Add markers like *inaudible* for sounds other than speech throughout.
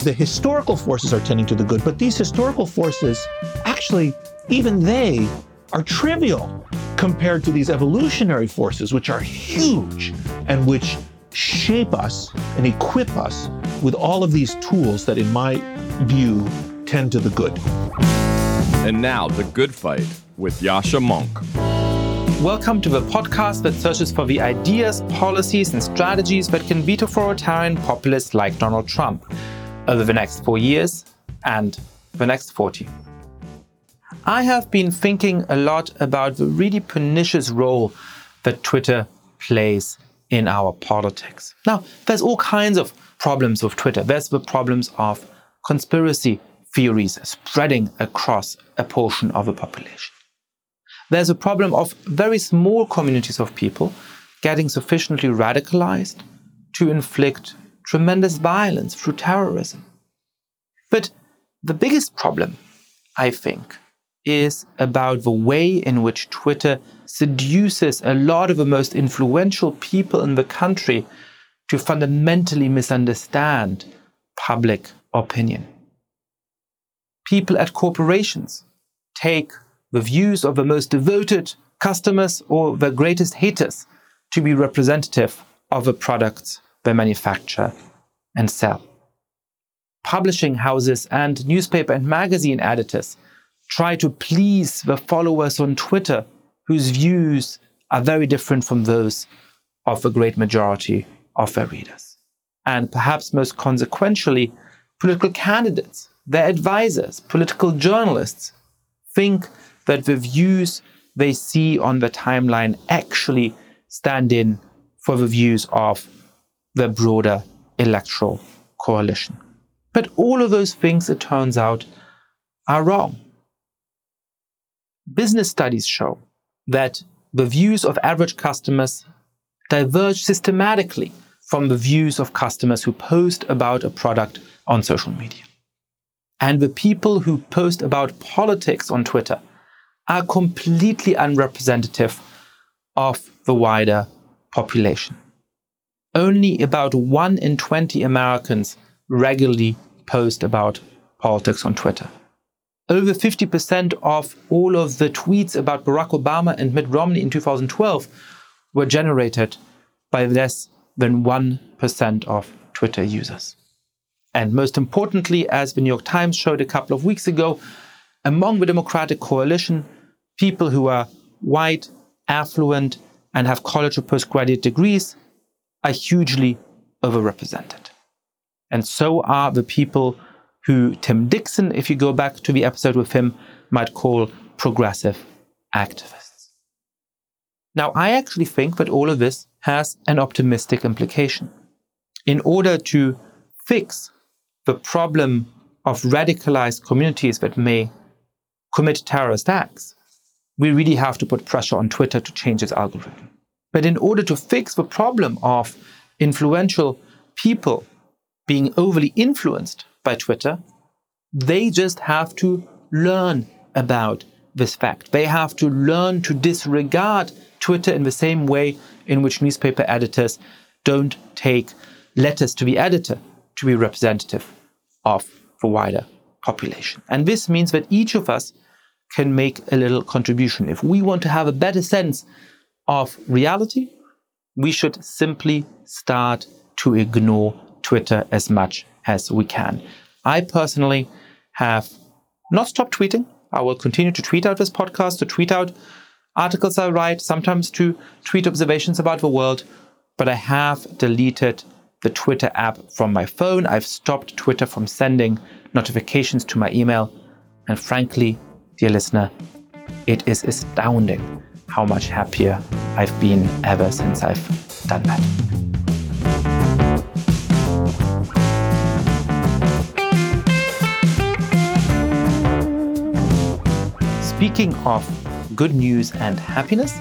The historical forces are tending to the good, but these historical forces actually even they are trivial compared to these evolutionary forces which are huge and which shape us and equip us with all of these tools that, in my view, tend to the good. And now, The Good Fight with Yascha Mounk. Welcome to the podcast that searches for the ideas, policies, and strategies that can beat authoritarian populists like Donald Trump over the next four years and the next 40. I have been thinking a lot about the really pernicious role that Twitter plays in our politics. Now, there's all kinds of problems with Twitter. There's the problems of conspiracy theories spreading across a portion of the population. There's a problem of very small communities of people getting sufficiently radicalized to inflict tremendous violence through terrorism. But the biggest problem, I think, is about the way in which Twitter seduces a lot of the most influential people in the country to fundamentally misunderstand public opinion. People at corporations take the views of the most devoted customers or the greatest haters to be representative of the products they manufacture and sell. Publishing houses and newspaper and magazine editors try to please the followers on Twitter whose views are very different from those of the great majority of their readers. And perhaps most consequentially, political candidates, their advisors, political journalists think that the views they see on the timeline actually stand in for the views of the broader electoral coalition. But all of those things, it turns out, are wrong. Business studies show that the views of average customers diverge systematically from the views of customers who post about a product on social media. And the people who post about politics on Twitter are completely unrepresentative of the wider population. Only about 1 in 20 Americans regularly post about politics on Twitter. Over 50% of all of the tweets about Barack Obama and Mitt Romney in 2012 were generated by less than 1% of Twitter users. And most importantly, as the New York Times showed a couple of weeks ago, among the Democratic coalition, people who are white, affluent, and have college or postgraduate degrees are hugely overrepresented. And so are the people who Tim Dixon, if you go back to the episode with him, might call progressive activists. Now, I actually think that all of this has an optimistic implication. In order to fix the problem of radicalized communities that may commit terrorist acts, we really have to put pressure on Twitter to change its algorithm. But in order to fix the problem of influential people being overly influenced by Twitter, they just have to learn about this fact. They have to learn to disregard Twitter in the same way in which newspaper editors don't take letters to the editor to be representative of the wider population. And this means that each of us can make a little contribution. If we want to have a better sense of reality, we should simply start to ignore Twitter as much as we can. I personally have not stopped tweeting. I will continue to tweet out this podcast, to tweet out articles I write, sometimes to tweet observations about the world, but I have deleted the Twitter app from my phone. I've stopped Twitter from sending notifications to my email. And frankly, Dear listener, it is astounding how much happier I've been ever since I've done that. speaking of good news and happiness,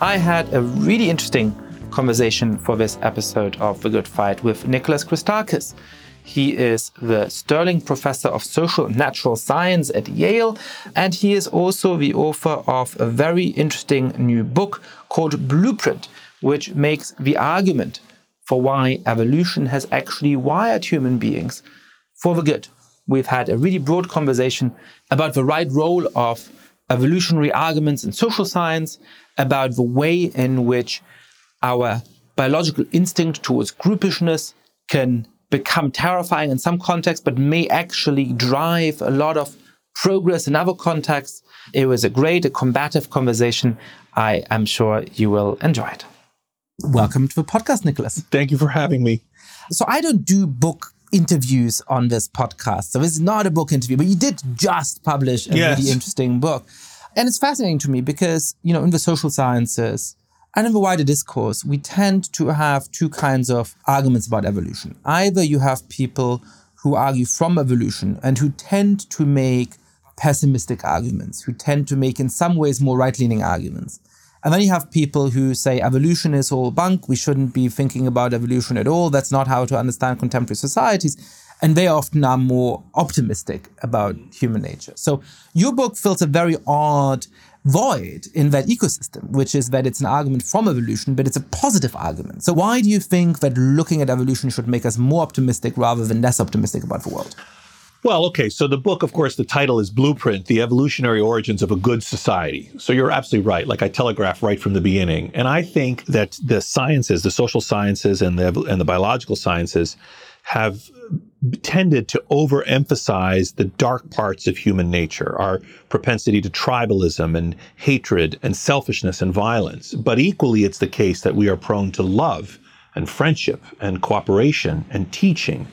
I had a really interesting conversation for this episode of The Good Fight with Nicholas Christakis. He is the Sterling Professor of Social and Natural Science at Yale, and he is also the author of a very interesting new book called Blueprint, which makes the argument for why evolution has actually wired human beings for the good. We've had a really broad conversation about the right role of evolutionary arguments in social science, about the way in which our biological instinct towards groupishness can become terrifying in some contexts, but may actually drive a lot of progress in other contexts. It was a great, a combative conversation. I am sure you will enjoy it. Welcome to the podcast, Nicholas. Thank you for having me. So, I don't do book interviews on this podcast. So, this is not a book interview, but you did just publish a Yes. really interesting book. And it's fascinating to me because, you know, in the social sciences and in the wider discourse, we tend to have two kinds of arguments about evolution. Either you have people who argue from evolution and who tend to make pessimistic arguments, who tend to make, in some ways, more right leaning arguments. And then you have people who say evolution is all bunk, we shouldn't be thinking about evolution at all, that's not how to understand contemporary societies. And they often are more optimistic about human nature. So your book fills a very odd void in that ecosystem, which is that it's an argument from evolution, but it's a positive argument. So why do you think that looking at evolution should make us more optimistic rather than less optimistic about the world? Well, okay. So the book, of course, the title is Blueprint The Evolutionary Origins of a Good Society. So you're absolutely right, like I telegraphed right from the beginning. And I think that the sciences, the social sciences and the, and the biological sciences, have tended to overemphasize the dark parts of human nature, our propensity to tribalism and hatred and selfishness and violence. But equally, it's the case that we are prone to love and friendship and cooperation and teaching.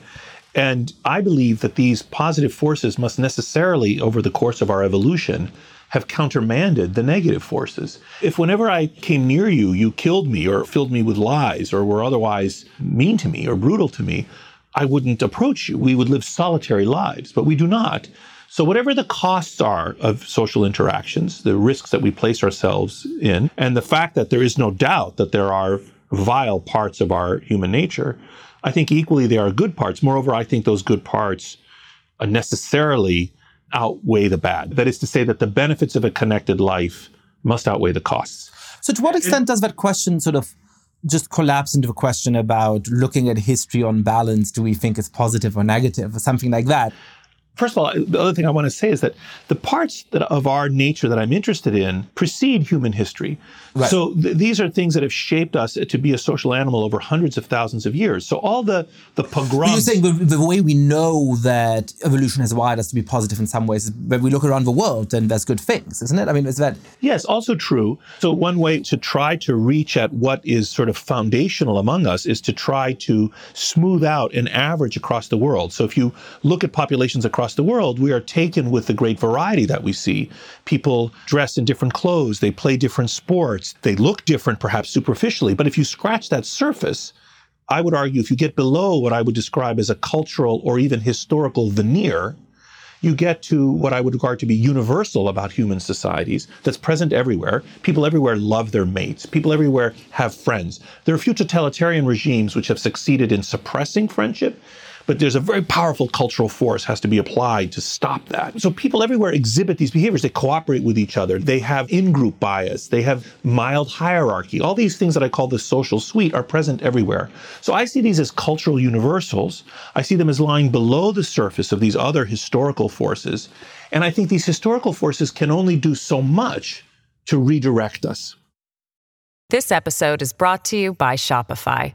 And I believe that these positive forces must necessarily, over the course of our evolution, have countermanded the negative forces. If whenever I came near you, you killed me or filled me with lies or were otherwise mean to me or brutal to me, I wouldn't approach you. We would live solitary lives, but we do not. So, whatever the costs are of social interactions, the risks that we place ourselves in, and the fact that there is no doubt that there are vile parts of our human nature, I think equally there are good parts. Moreover, I think those good parts uh, necessarily outweigh the bad. That is to say, that the benefits of a connected life must outweigh the costs. So, to what extent does that question sort of just collapse into a question about looking at history on balance? Do we think it's positive or negative or something like that? First of all, the other thing I want to say is that the parts that, of our nature that I'm interested in precede human history. Right. So th- these are things that have shaped us to be a social animal over hundreds of thousands of years. So all the the pogroms. You're saying the, the way we know that evolution has wired us to be positive in some ways is when we look around the world and there's good things, isn't it? I mean, is that Yes, also true. So, one way to try to reach at what is sort of foundational among us is to try to smooth out an average across the world. So, if you look at populations across the world, we are taken with the great variety that we see. People dress in different clothes, they play different sports, they look different, perhaps superficially. But if you scratch that surface, I would argue if you get below what I would describe as a cultural or even historical veneer, you get to what I would regard to be universal about human societies that's present everywhere. People everywhere love their mates. People everywhere have friends. There are a few totalitarian regimes which have succeeded in suppressing friendship, but there's a very powerful cultural force has to be applied to stop that. So people everywhere exhibit these behaviors. They cooperate with each other. They have in-group bias. They have mild hierarchy. All these things that I call the social suite are present everywhere. So I see these as cultural universals. I see them as lying below the surface of these other historical forces. And I think these historical forces can only do so much to redirect us. This episode is brought to you by Shopify.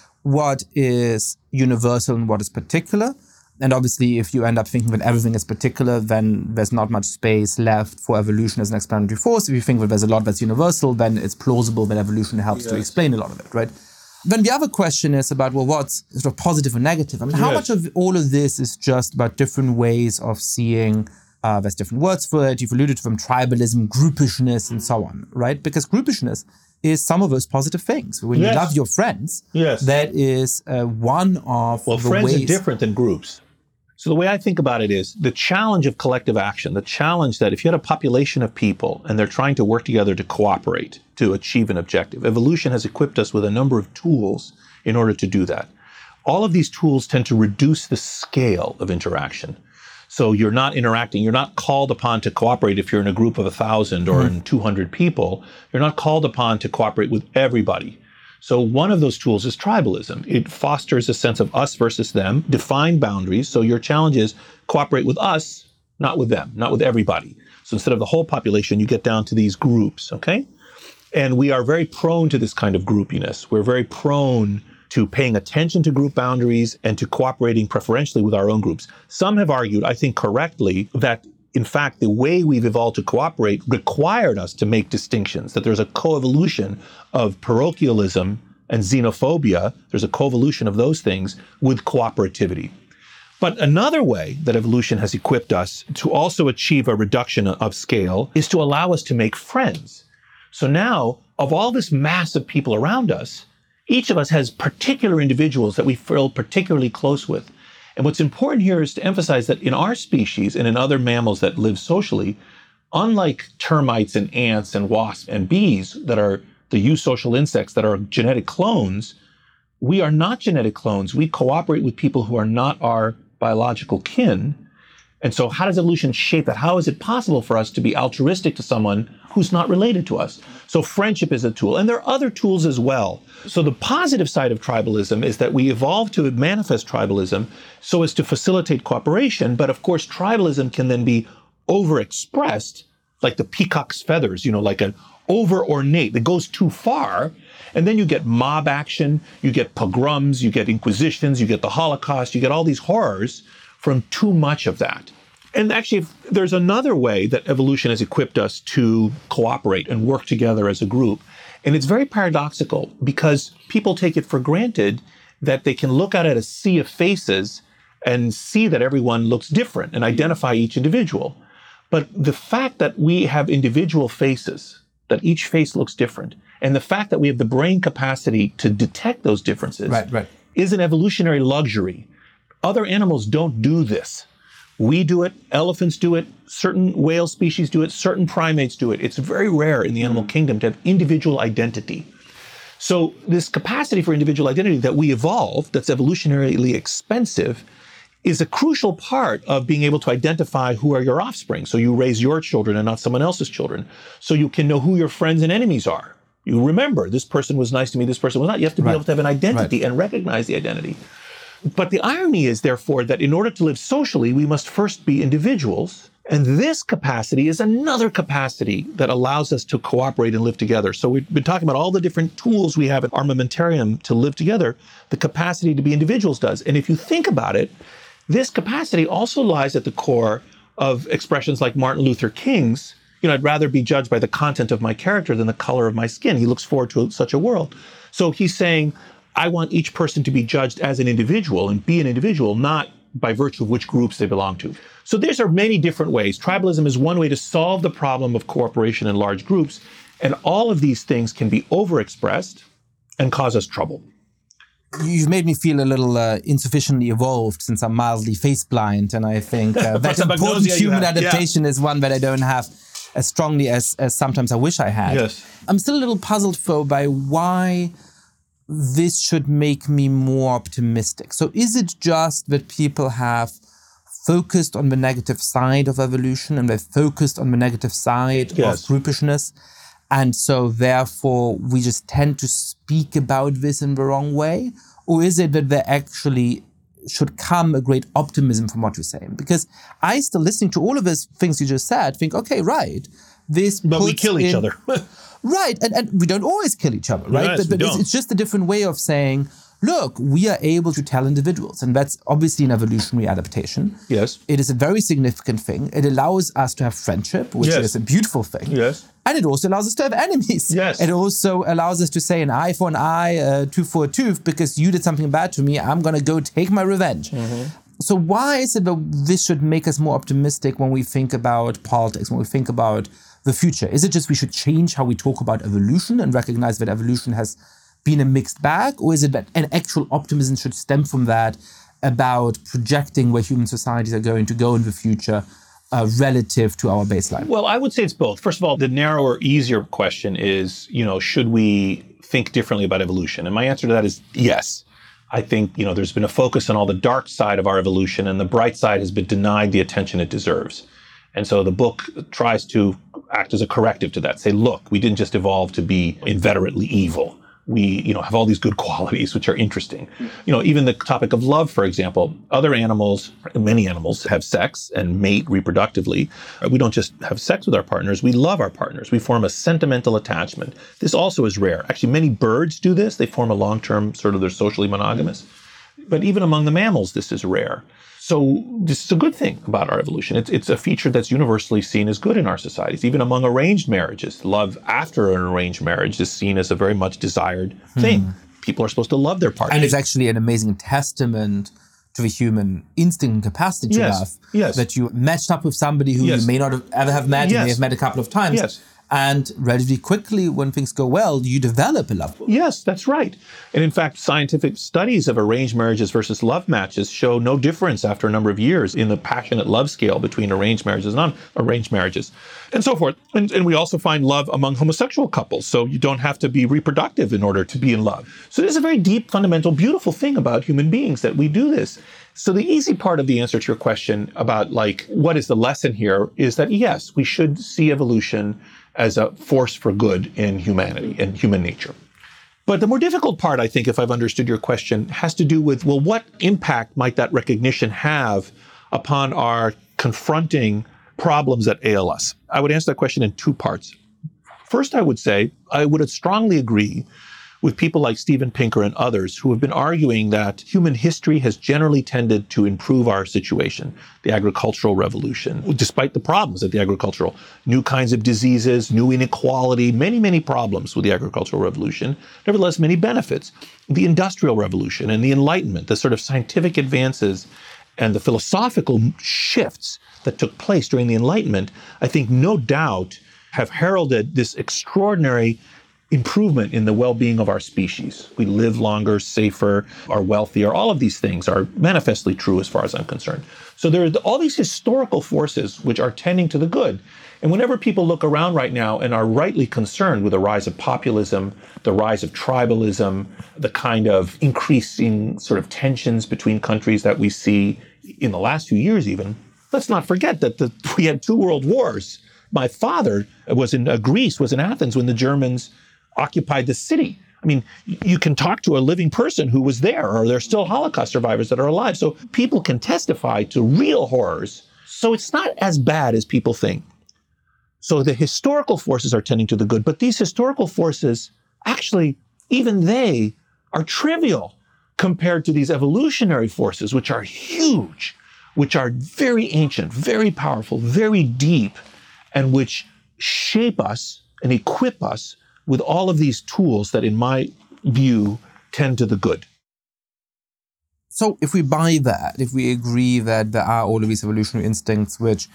what is universal and what is particular. And obviously, if you end up thinking that everything is particular, then there's not much space left for evolution as an explanatory force. If you think that there's a lot that's universal, then it's plausible that evolution helps yes. to explain a lot of it, right? Then the other question is about, well, what's sort of positive and negative? I mean, how yes. much of all of this is just about different ways of seeing uh, there's different words for it. You've alluded to them tribalism, groupishness, and so on, right? Because groupishness is some of those positive things. When yes. you love your friends, yes. that is uh, one of well, the friends ways. are different than groups. So the way I think about it is the challenge of collective action, the challenge that if you had a population of people and they're trying to work together to cooperate to achieve an objective, evolution has equipped us with a number of tools in order to do that. All of these tools tend to reduce the scale of interaction. So you're not interacting. You're not called upon to cooperate if you're in a group of a thousand or mm-hmm. in 200 people. You're not called upon to cooperate with everybody. So one of those tools is tribalism. It fosters a sense of us versus them, define boundaries. So your challenge is cooperate with us, not with them, not with everybody. So instead of the whole population, you get down to these groups, okay? And we are very prone to this kind of groupiness. We're very prone to paying attention to group boundaries and to cooperating preferentially with our own groups. Some have argued, I think correctly, that in fact, the way we've evolved to cooperate required us to make distinctions, that there's a coevolution of parochialism and xenophobia. There's a coevolution of those things with cooperativity. But another way that evolution has equipped us to also achieve a reduction of scale is to allow us to make friends. So now, of all this mass of people around us, each of us has particular individuals that we feel particularly close with. And what's important here is to emphasize that in our species and in other mammals that live socially, unlike termites and ants and wasps and bees that are the eusocial insects that are genetic clones, we are not genetic clones. We cooperate with people who are not our biological kin. And so, how does evolution shape that? How is it possible for us to be altruistic to someone who's not related to us? So, friendship is a tool. And there are other tools as well. So, the positive side of tribalism is that we evolved to manifest tribalism so as to facilitate cooperation. But of course, tribalism can then be overexpressed, like the peacock's feathers, you know, like an over ornate that goes too far. And then you get mob action, you get pogroms, you get inquisitions, you get the Holocaust, you get all these horrors from too much of that. And actually, there's another way that evolution has equipped us to cooperate and work together as a group. And it's very paradoxical because people take it for granted that they can look out at a sea of faces and see that everyone looks different and identify each individual. But the fact that we have individual faces, that each face looks different, and the fact that we have the brain capacity to detect those differences right, right. is an evolutionary luxury other animals don't do this. We do it, elephants do it, certain whale species do it, certain primates do it. It's very rare in the animal kingdom to have individual identity. So, this capacity for individual identity that we evolved, that's evolutionarily expensive, is a crucial part of being able to identify who are your offspring. So, you raise your children and not someone else's children. So, you can know who your friends and enemies are. You remember this person was nice to me, this person was not. You have to be right. able to have an identity right. and recognize the identity. But the irony is, therefore, that in order to live socially, we must first be individuals. And this capacity is another capacity that allows us to cooperate and live together. So we've been talking about all the different tools we have at Armamentarium to live together. The capacity to be individuals does. And if you think about it, this capacity also lies at the core of expressions like Martin Luther King's. You know, I'd rather be judged by the content of my character than the color of my skin. He looks forward to such a world. So he's saying, I want each person to be judged as an individual and be an individual, not by virtue of which groups they belong to. So these are many different ways. Tribalism is one way to solve the problem of cooperation in large groups, and all of these things can be overexpressed and cause us trouble. You've made me feel a little uh, insufficiently evolved since I'm mildly face blind, and I think uh, *laughs* that important human adaptation yeah. is one that I don't have as strongly as, as sometimes I wish I had. Yes. I'm still a little puzzled though by why this should make me more optimistic. So, is it just that people have focused on the negative side of evolution and they've focused on the negative side yes. of groupishness? And so, therefore, we just tend to speak about this in the wrong way? Or is it that there actually should come a great optimism from what you're saying? Because I still listening to all of those things you just said, think, okay, right. This but we kill each in, other. *laughs* Right, and, and we don't always kill each other, right? Yes, but, but it's, it's, just a different way of saying look, we are able to tell individuals, and that's obviously an evolutionary adaptation. Yes. It is a very significant thing. It allows us to have friendship, which Yes. is a beautiful thing. Yes. And it also allows us to have enemies. Yes. It also allows us to say an eye for an eye, a tooth for a tooth, because you did something bad to me. I'm going to go take my revenge. Mm-hmm. So, why is it that this should make us more optimistic when we think about politics, when we think about the future? Is it just we should change how we talk about evolution and recognize that evolution has been a mixed bag? Or is it that an actual optimism should stem from that about projecting where human societies are going to go in the future uh, relative to our baseline? Well, I would say it's both. First of all, the narrower, easier question is, you know, should we think differently about evolution? And my answer to that is yes. I think, you know, there's been a focus on all the dark side of our evolution, and the bright side has been denied the attention it deserves. And so the book tries to act as a corrective to that. Say, look, we didn't just evolve to be inveterately evil. We, you know, have all these good *laughs* qualities which are interesting. You know, even the topic of love, for example, other animals, many animals have sex and mate reproductively. We don't just have sex with our partners, we love our partners. We form a sentimental attachment. This also is rare. Actually, many birds do this. They form a long-term sort of they're socially monogamous. But even among the mammals, this is rare. So this is a good thing about our evolution. It's, it's a feature that's universally seen as good in our societies. Even among arranged marriages, love after an arranged marriage is seen as a very much desired thing. Hmm. People are supposed to love their partner. And it's actually an amazing testament to the human instinct and capacity to Yes, love. yes. That you matched up with somebody who Yes. you may not have ever have met, you may have met a couple of times. Yes. And relatively quickly, when things go well, you develop a love. Yes, that's right. And in fact, scientific studies of arranged marriages versus love matches show no difference after a number of years in the passionate love scale between arranged marriages and non-arranged marriages, and so forth. And, and we also find love among homosexual couples. So you don't have to be reproductive in order to be in love. So there's a very deep, fundamental, beautiful thing about human beings that we do this. So the easy part of the answer to your question about like what is the lesson here is that yes, we should see evolution as a force for good in humanity and human nature. But the more difficult part, I think, if I've understood your question, has to do with well, what impact might that recognition have upon our confronting problems that ail us? I would answer that question in two parts. First, I would say I would strongly agree with people like Steven Pinker and others who have been arguing that human history has generally tended to improve our situation. The agricultural revolution, despite the problems of the agricultural, new kinds of diseases, new inequality, many, many problems with the agricultural revolution, nevertheless, many benefits. The industrial revolution and the enlightenment, the sort of scientific advances and the philosophical shifts that took place during the enlightenment, I think no doubt have heralded this extraordinary improvement in the well-being of our species. We live longer, safer, are wealthier. All of these things are manifestly true as far as I'm concerned. So there are all these historical forces which are tending to the good. And whenever people look around right now and are rightly concerned with the rise of populism, the rise of tribalism, the kind of increasing sort of tensions between countries that we see in the last few years even, let's not forget that the, *laughs* we had two world wars. My father was in uh, Greece, was in Athens when the Germans occupied the city. I mean, you can talk to a living person who was there, or there's still Holocaust survivors that are alive. So people can testify to real horrors. So it's not as bad as people think. So the historical forces are tending to the good, but these historical forces, actually, even they are trivial compared to these evolutionary forces, which are huge, which are very ancient, very powerful, very deep, and which shape us and equip us with all of these tools that, in my view, tend to the good. So, if we buy that, if we agree that there are all of these evolutionary instincts which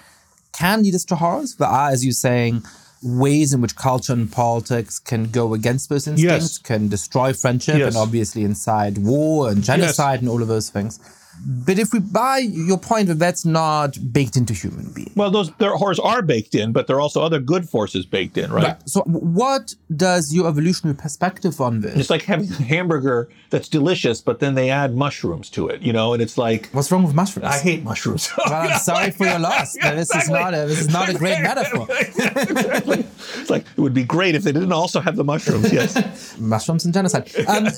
can lead us to horrors, there are, as you're saying, ways in which culture and politics can go against those instincts, Yes. can destroy friendship, Yes. and obviously incite war and genocide and all of those things. But if we buy your point that that's not baked into human beings, Well, those their horrors are baked in, but there are also other good forces baked in, right? so what does your evolutionary perspective on this? It's like having a hamburger that's delicious, but then they add mushrooms to it, you know, and it's like What's wrong with mushrooms? I hate mushrooms. well, I'm *laughs* sorry for your loss. Yeah, this exactly. is not a this is not a great metaphor. *laughs* exactly. It's like it would be great if they didn't also have the mushrooms. Yes. *laughs* mushrooms and genocide. Um,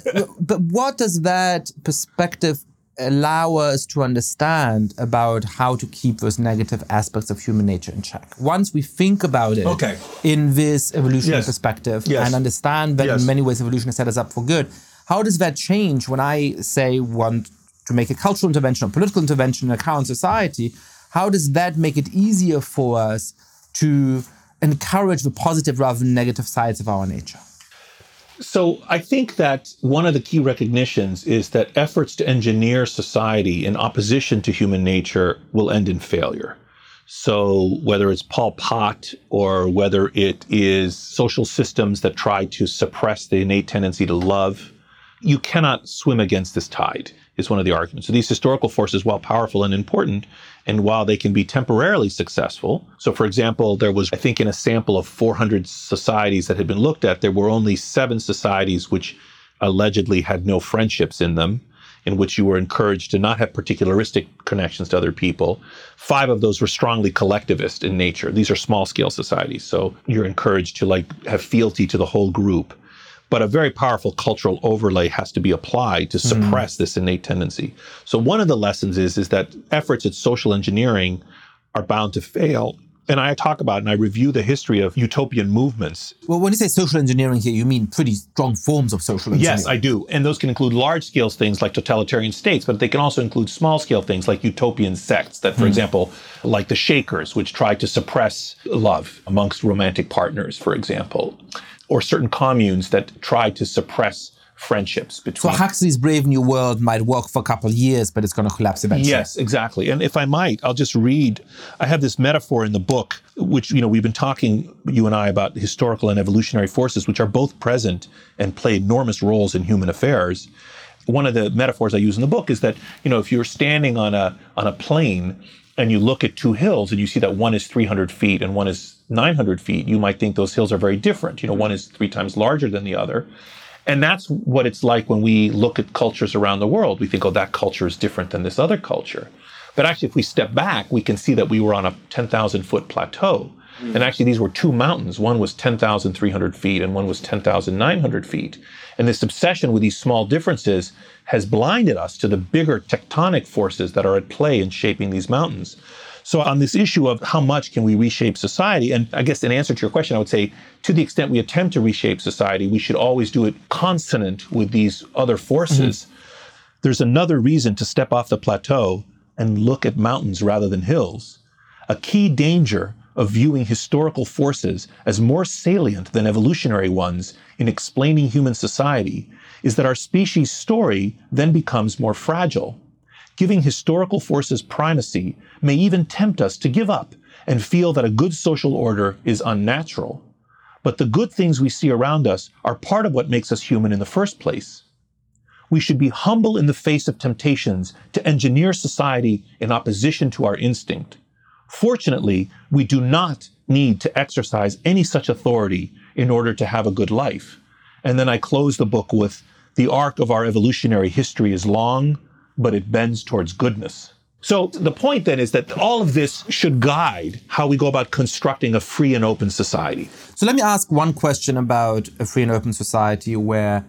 but what does that perspective allow us to understand about how to keep those negative aspects of human nature in check? Once we think about it Okay. in this evolutionary Yes. perspective Yes. and understand that Yes. in many ways evolution has set us up for good, How does that change when I say want to make a cultural intervention or political intervention in a current society? How does that make it easier for us to encourage the positive rather than negative sides of our nature? So I think that one of the key recognitions is that efforts to engineer society in opposition to human nature will end in failure. So whether it's Pol Pot or whether it is social systems that try to suppress the innate tendency to love, you cannot swim against this tide is one of the arguments. So these historical forces, while powerful and important, and while they can be temporarily successful, so for example, there was, I think, in a sample of 400 societies that had been looked at, there were only seven societies which allegedly had no friendships in them, in which you were encouraged to not have particularistic connections to other people. Five of those were strongly collectivist in nature. These are small scale societies. So you're encouraged to like have fealty to the whole group but a very powerful cultural overlay has to be applied to suppress mm. this innate tendency. So one of the lessons is is that efforts at social engineering are bound to fail. And I talk about and I review the history of utopian movements. Well, when you say social engineering here, you mean pretty strong forms of social engineering. Yes, I do. And those can include large scale things like totalitarian states, but they can also include small scale things like utopian sects that, for mm. example, like the Shakers, which try to suppress love amongst romantic partners, for example or certain communes that try to suppress friendships between. So Huxley's Brave New World might work for a couple of years, but it's going to collapse eventually. Yes, exactly. And if I might, I'll just read. I have this metaphor in the book, which you know we've been talking you and I about historical and evolutionary forces, which are both present and play enormous roles in human affairs. One of the metaphors I use in the book is that you know if you're standing on a on a plane and you look at two hills and you see that one is 300 feet and one is 900 feet, you might think those hills are very different. You know, one is three times larger than the other. And that's what it's like when we look at cultures around the world. We think, oh, that culture is different than this other culture. But actually, if we step back, we can see that we were on a 10,000 foot plateau. Mm. And actually, these were two mountains. One was 10,300 feet and one was 10,900 feet. And this obsession with these small differences has blinded us to the bigger tectonic forces that are at play in shaping these mountains. So, on this issue of how much can we reshape society, and I guess in answer to your question, I would say to the extent we attempt to reshape society, we should always do it consonant with these other forces. Mm-hmm. There's another reason to step off the plateau and look at mountains rather than hills. A key danger of viewing historical forces as more salient than evolutionary ones in explaining human society is that our species' story then becomes more fragile. Giving historical forces primacy may even tempt us to give up and feel that a good social order is unnatural. But the good things we see around us are part of what makes us human in the first place. We should be humble in the face of temptations to engineer society in opposition to our instinct Fortunately, we do not need to exercise any such authority in order to have a good life. And then I close the book with the arc of our evolutionary history is long, but it bends towards goodness. So the point then is that all of this should guide how we go about constructing a free and open society. So let me ask one question about a free and open society where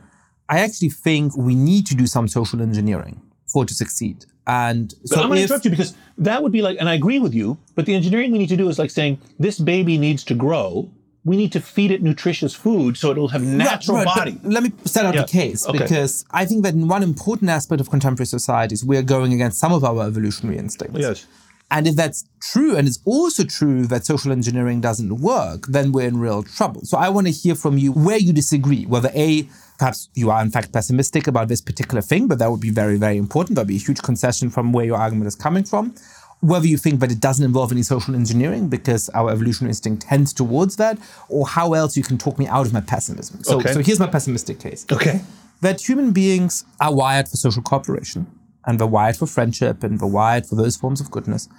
I actually think we need to do some social engineering for it to succeed. And so but I'm going to interrupt you because that would be like, and I agree with you, but the engineering we need to do is like saying this baby needs to grow. We need to feed it nutritious food so it'll have natural right, right, body. Let me set out yeah. the case okay. because I think that in one important aspect of contemporary societies, we are going against some of our evolutionary instincts. Yes. And if that's true, and it's also true that social engineering doesn't work, then we're in real trouble. So I want to hear from you where you disagree, whether A, perhaps you are in fact pessimistic about this particular thing, but that would be very, very important. That'd be a huge concession from where your argument is coming from. Whether you think that it doesn't involve any social engineering because our evolutionary instinct tends towards that, or how else you can talk me out of my pessimism. So, okay. so here's my pessimistic case. Okay. That human beings are wired for social cooperation and they're wired for friendship and they're wired for those forms of goodness.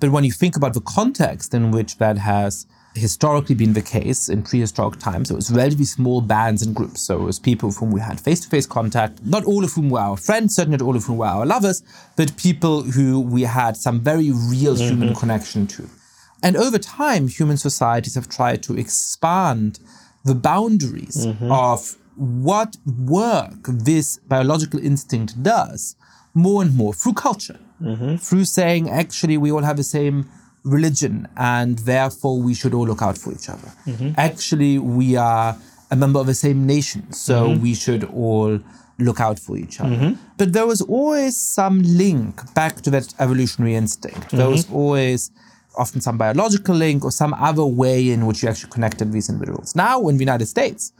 But when you think about the context in which that has historically been the case in prehistoric times, it was relatively small bands and groups. So it was people with whom we had face to face contact, not all of whom were our friends, certainly not all of whom were our lovers, but people who we had some very real mm-hmm. human connection to. And over time, human societies have tried to expand the boundaries mm-hmm. of what work this biological instinct does more and more through culture, mm-hmm. through saying, actually, we all have the same religion and therefore we should all look out for each other. Mm-hmm. Actually, we are a member of the same nation, so mm-hmm. we should all look out for each other. But there was always some link back to that evolutionary instinct. There was always often some biological link or some other way in which you actually connected these individuals. Now, in the United States,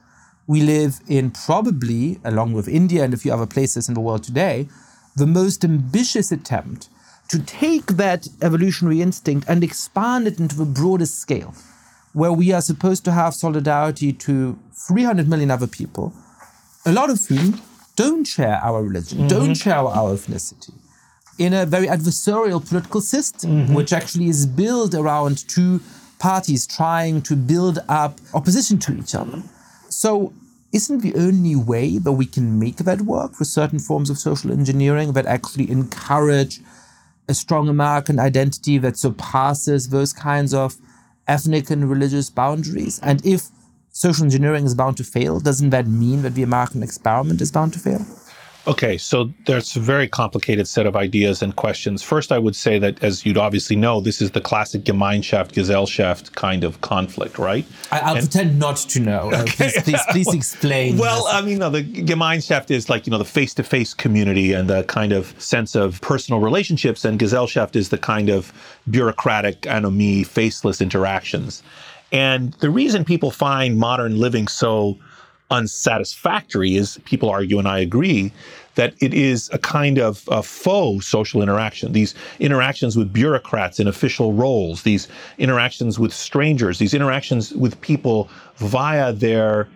we live in probably, along with India and a few other places in the world today, the most ambitious attempt to take that evolutionary instinct and expand it into a broader scale, where we are supposed to have solidarity to 300 million other people, a lot of whom don't share our religion, mm-hmm. don't share our ethnicity, in a very adversarial political system, mm-hmm. which actually is built around two parties trying to build up opposition to each other. So, isn't the only way that we can make that work for certain forms of social engineering that actually encourage a strong American identity that surpasses those kinds of ethnic and religious boundaries? And if social engineering is bound to fail, doesn't that mean that the American experiment is bound to fail? Okay, so there's a very complicated set of ideas and questions. First, I would say that, as you'd obviously know, this is the classic Gemeinschaft, Gesellschaft kind of conflict, right? I, I'll pretend not to know. Uh, please, please, please *laughs* explain. Well, this. I mean, no, the Gemeinschaft is like, you know, the face to face community and the kind of sense of personal relationships, and Gesellschaft is the kind of bureaucratic, anomie, faceless interactions. And the reason people find modern living so unsatisfactory is people argue, and I agree, that it is a kind of a faux social interaction. These interactions with bureaucrats in official roles, these interactions with strangers, these interactions with people via their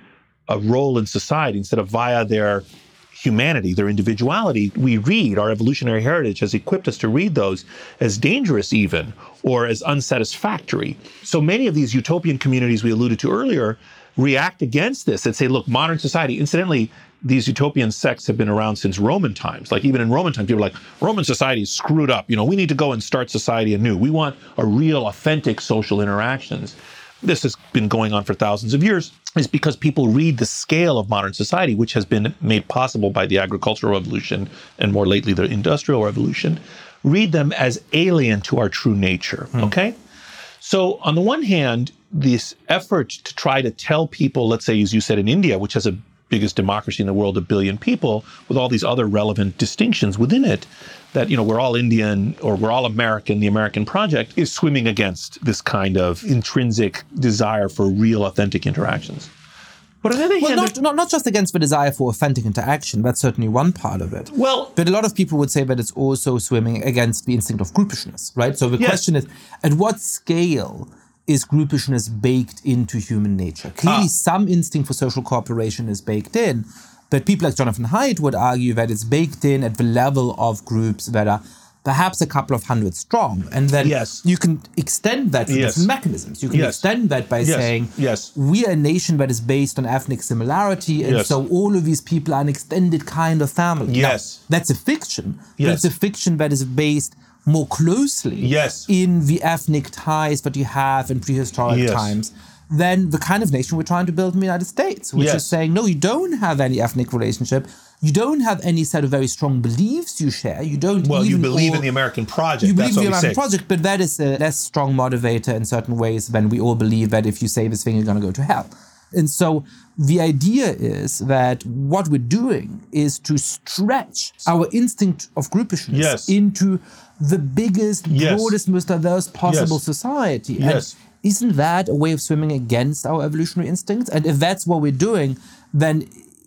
uh, role in society instead of via their humanity, their individuality, we read, our evolutionary heritage has equipped us to read those as dangerous, even, or as unsatisfactory. So many of these utopian communities we alluded to earlier react against this and say, look, modern society, incidentally, these utopian sects have been around since Roman times. Like even in Roman times, people are like, Roman society is screwed up. You know, we need to go and start society anew. We want a real, authentic social interactions. This has been going on for thousands of years, is because people read the scale of modern society, which has been made possible by the agricultural revolution and more lately the industrial revolution, read them as alien to our true nature. Hmm. Okay? So, on the one hand, this effort to try to tell people, let's say, as you said in India, which has the biggest democracy in the world, a billion people, with all these other relevant distinctions within it, that you know we're all Indian or we're all American, the American project is swimming against this kind of intrinsic desire for real, authentic interactions. But on the other Well, hand, not, not, not just against the desire for authentic interaction, that's certainly one part of it. Well- but a lot of people would say that it's also swimming against the instinct of groupishness, right? So the Yes. question is at what scale is groupishness baked into human nature? Clearly, Ah. some instinct for social cooperation is baked in, but people like Jonathan Haidt would argue that it's baked in at the level of groups that are perhaps a couple of hundred strong. And then Yes. you can extend that to Yes. different mechanisms. You can Yes. extend that by saying, Yes. we are a nation that is based on ethnic similarity, and so all of these people are an extended kind of family. Now, Yes. that's a fiction, but it's a fiction that is based more closely Yes. in the ethnic ties that you have in prehistoric Yes. times than the kind of nation we're trying to build in the United States, which Yes. is saying, no, you don't have any ethnic relationship. You don't have any set of very strong beliefs you share. You don't well, you believe all- in the American project. you believe in the American project, but that is a less strong motivator in certain ways than we all believe that if you say this thing, you're going to go to hell. And so the idea is that what we're doing is to stretch our instinct of groupishness Yes. into the biggest, Yes. broadest, most diverse possible Yes. society. Yes. And isn't that a way of swimming against our evolutionary instincts? And if that's what we're doing, then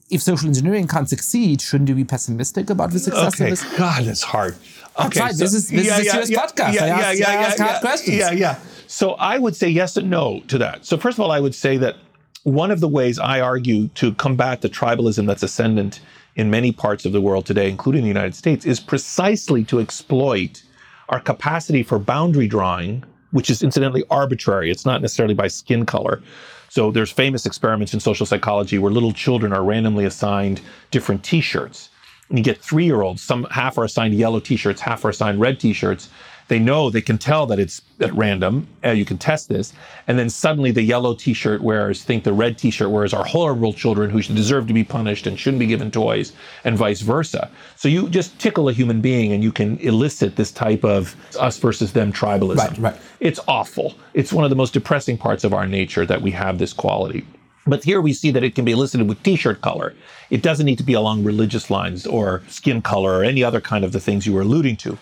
if social engineering can't succeed, shouldn't you be pessimistic about the success Okay, of this? God, it's hard. Okay, fine. This is- this is a serious podcast. I ask- I ask hard questions. Yeah, yeah. So I would say yes and no to that. So first of all, I would say that one of the ways I argue to combat the tribalism that's ascendant in many parts of the world today, including the United States, is precisely to exploit our capacity for boundary drawing, which is incidentally arbitrary. It's not necessarily by skin color. So there's famous experiments in social psychology where little children are randomly assigned different T-shirts. And you get three-year-olds. Some half are assigned yellow T-shirts, half are assigned red T-shirts. They know they can tell that it's at random. Uh, you can test this, and then suddenly the yellow T-shirt wearers think the red T-shirt wearers are horrible children who should deserve to be punished and shouldn't be given toys, and vice versa. So you just tickle a human being, and you can elicit this type of us versus them tribalism. Right, right. It's awful. It's one of the most depressing parts of our nature that we have this quality. But here we see that it can be elicited with t-shirt color. It doesn't need to be along religious lines or skin color or any other kind of the things you were alluding to.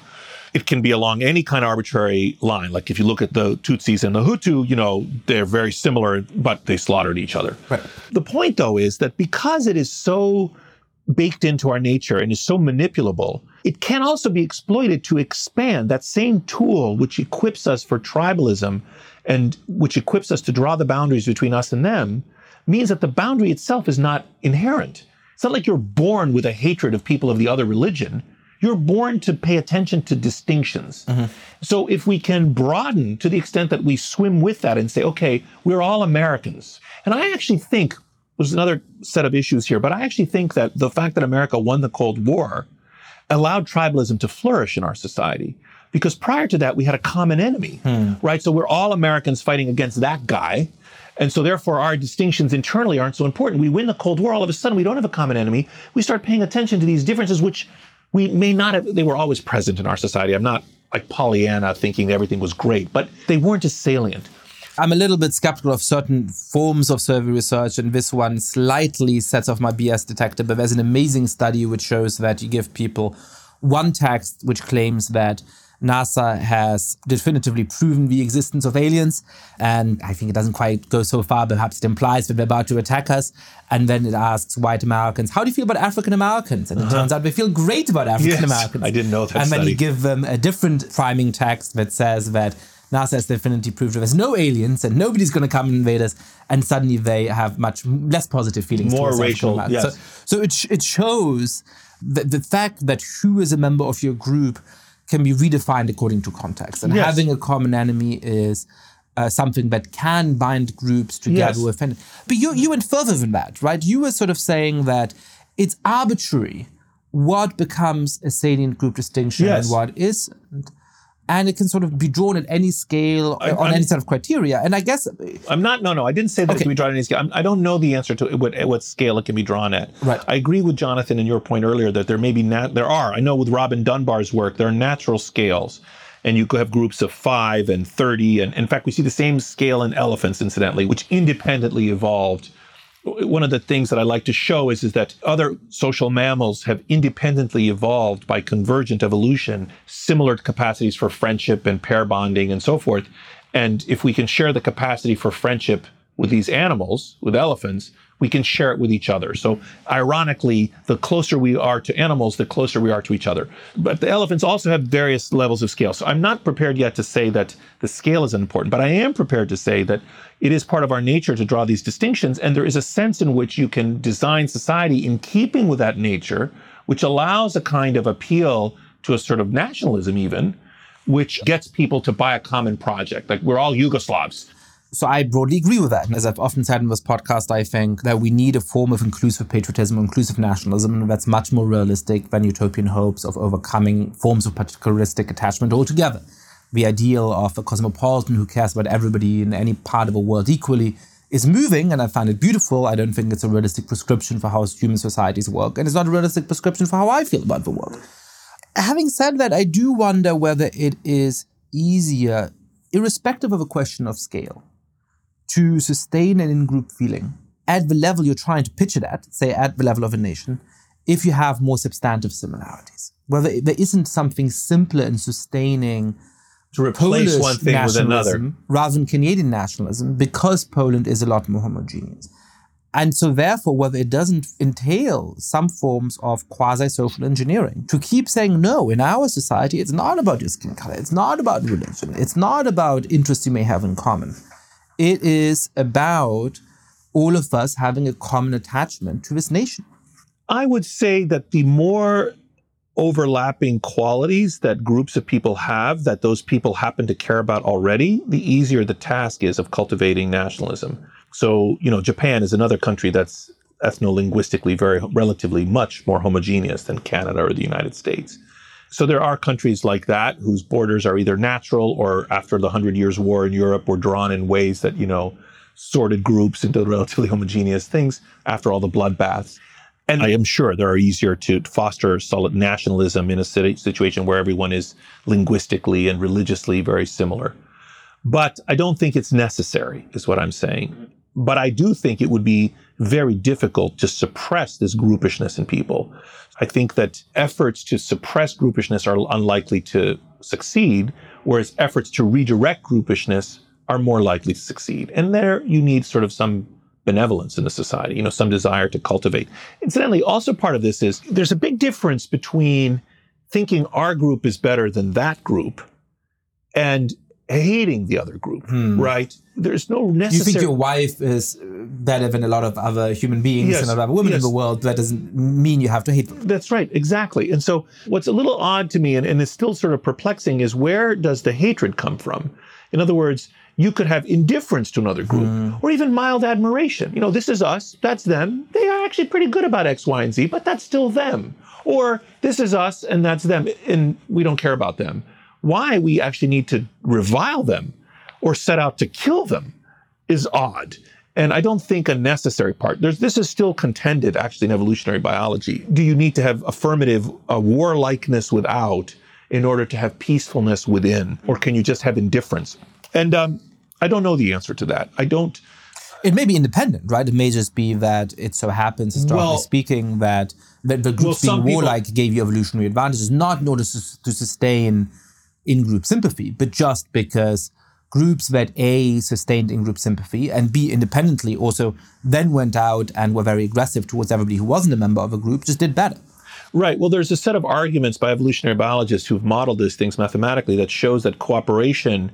It can be along any kind of arbitrary line. Like if you look at the Tutsis and the Hutu, you know, they're very similar, but they slaughtered each other. Right. The point, though, is that because it is so baked into our nature and is so manipulable, it can also be exploited to expand that same tool which equips us for tribalism and which equips us to draw the boundaries between us and them, means that the boundary itself is not inherent. It's not like you're born with a hatred of people of the other religion. You're born to pay attention to distinctions. Mm-hmm. So if we can broaden to the extent that we swim with that and say, okay, we're all Americans. And I actually think there's another set of issues here, but I actually think that the fact that America won the Cold War allowed tribalism to flourish in our society. Because prior to that, we had a common enemy, hmm. right? So we're all Americans fighting against that guy. And so therefore our distinctions internally aren't so important. We win the Cold War, all of a sudden we don't have a common enemy. We start paying attention to these differences, which we may not have, they were always present in our society. I'm not like Pollyanna thinking everything was great, but they weren't as salient. I'm a little bit skeptical of certain forms of survey research, and this one slightly sets off my BS detector. But there's an amazing study which shows that you give people one text which claims that NASA has definitively proven the existence of aliens. And I think it doesn't quite go so far. Perhaps it implies that they're about to attack us. And then it asks white Americans, how do you feel about African Americans? And it turns out they feel great about African Americans. I didn't know that And then study. you give them a different priming text that says that NASA has definitively proved that there's no aliens and nobody's going to come and invade us. And suddenly they have much less positive feelings. More racial, yes. So, so it, sh- it shows that the fact that who is a member of your group can be redefined according to context. And Yes. having a common enemy is uh, something that can bind groups together Yes. But you, you went further than that, right? You were sort of saying that it's arbitrary what becomes a salient group distinction Yes. and what isn't. And it can sort of be drawn at any scale I- on I'm- any set of criteria. And I guess I'm not. No, no. I didn't say that it can be drawn at any scale. I'm, I don't know the answer to what, what scale it can be drawn at. Right. I agree with Jonathan in your point earlier that there may be nat- there are. I know with Robin Dunbar's work there are natural scales, and you could have groups of five and thirty, and in fact we see the same scale in elephants, incidentally, which independently evolved. One of the things that I like to show is, is that other social mammals have independently evolved by convergent evolution, similar capacities for friendship and pair bonding and so forth. And if we can share the capacity for friendship with these animals, with elephants, we can share it with each other. So, ironically, the closer we are to animals, the closer we are to each other. But the elephants also have various levels of scale. So, I'm not prepared yet to say that the scale is important, but I am prepared to say that it is part of our nature to draw these distinctions. And there is a sense in which you can design society in keeping with that nature, which allows a kind of appeal to a sort of nationalism, even, which gets people to buy a common project. Like, we're all Yugoslavs. So I broadly agree with that. As I've often said in this podcast, I think that we need a form of inclusive patriotism, inclusive nationalism that's much more realistic than utopian hopes of overcoming forms of particularistic attachment altogether. The ideal of a cosmopolitan who cares about everybody in any part of the world equally is moving, and I find it beautiful. I don't think it's a realistic prescription for how human societies work, and it's not a realistic prescription for how I feel about the world. Having said that, I do wonder whether it is easier, irrespective of a question of scale, to sustain an in-group feeling at the level you're trying to pitch it at, say at the level of a nation, if you have more substantive similarities. Whether there isn't something simpler in sustaining To replace Polish one thing with another. rather than Canadian nationalism because Poland is a lot more homogeneous. And so, therefore, whether it doesn't entail some forms of quasi social engineering to keep saying, no, in our society, it's not about your skin color, it's not about religion, it's not about interests you may have in common. It is about all of us having a common attachment to this nation. I would say that the more overlapping qualities that groups of people have that those people happen to care about already, the easier the task is of cultivating nationalism. So, you know, Japan is another country that's ethno-linguistically very relatively much more homogeneous than Canada or the United States. So there are countries like that whose borders are either natural or after the Hundred Years' War in Europe were drawn in ways that, you know, sorted groups into *laughs* relatively homogeneous things after all the bloodbaths. And I am sure there are easier to foster solid nationalism in a situation where everyone is linguistically and religiously very similar. But I don't think it's necessary, is what I'm saying. But I do think it would be very difficult to suppress this groupishness in people. I think that efforts to suppress groupishness are unlikely to succeed, whereas efforts to redirect groupishness are more likely to succeed. And there you need sort of some benevolence in the society, you know, some desire to cultivate. Incidentally, also part of this is there's a big difference between thinking our group is better than that group and hating the other group, Hmm. right? There's no necessary. You think your wife is better than a lot of other human beings Yes, and a lot of women yes. in the world. That doesn't mean you have to hate them. That's right, exactly. And so, what's a little odd to me, and, and is still sort of perplexing, is where does the hatred come from? In other words, you could have indifference to another group, or even mild admiration. You know, this is us, that's them. They are actually pretty good about X, Y, and Z, but that's still them. Or this is us, and that's them, and we don't care about them. Why we actually need to revile them or set out to kill them is odd. And I don't think a necessary part. There's, this is still contended actually in evolutionary biology. Do you need to have affirmative uh, warlikeness without in order to have peacefulness within? Or can you just have indifference? And um, I don't know the answer to that. I don't. It may be independent, right? It may just be that it so happens, historically Well- speaking, that, that the Well, groups some being people- warlike gave you evolutionary advantages, not in order to, to sustain in group sympathy, but just because groups that A sustained in group sympathy and B independently also then went out and were very aggressive towards everybody who wasn't a member of a group just did better. Right. Well, there's a set of arguments by evolutionary biologists who've modeled these things mathematically that shows that cooperation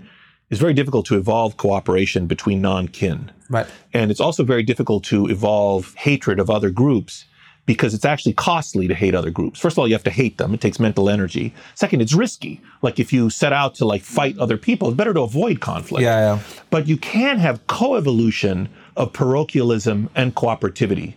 is very difficult to evolve cooperation between non kin. Right. And it's also very difficult to evolve hatred of other groups because it's actually costly to hate other groups. First of all, you have to hate them. It takes mental energy. Second, it's risky. Like if you set out to like fight other people, it's better to avoid conflict. Yeah, yeah. But you can have coevolution of parochialism and cooperativity.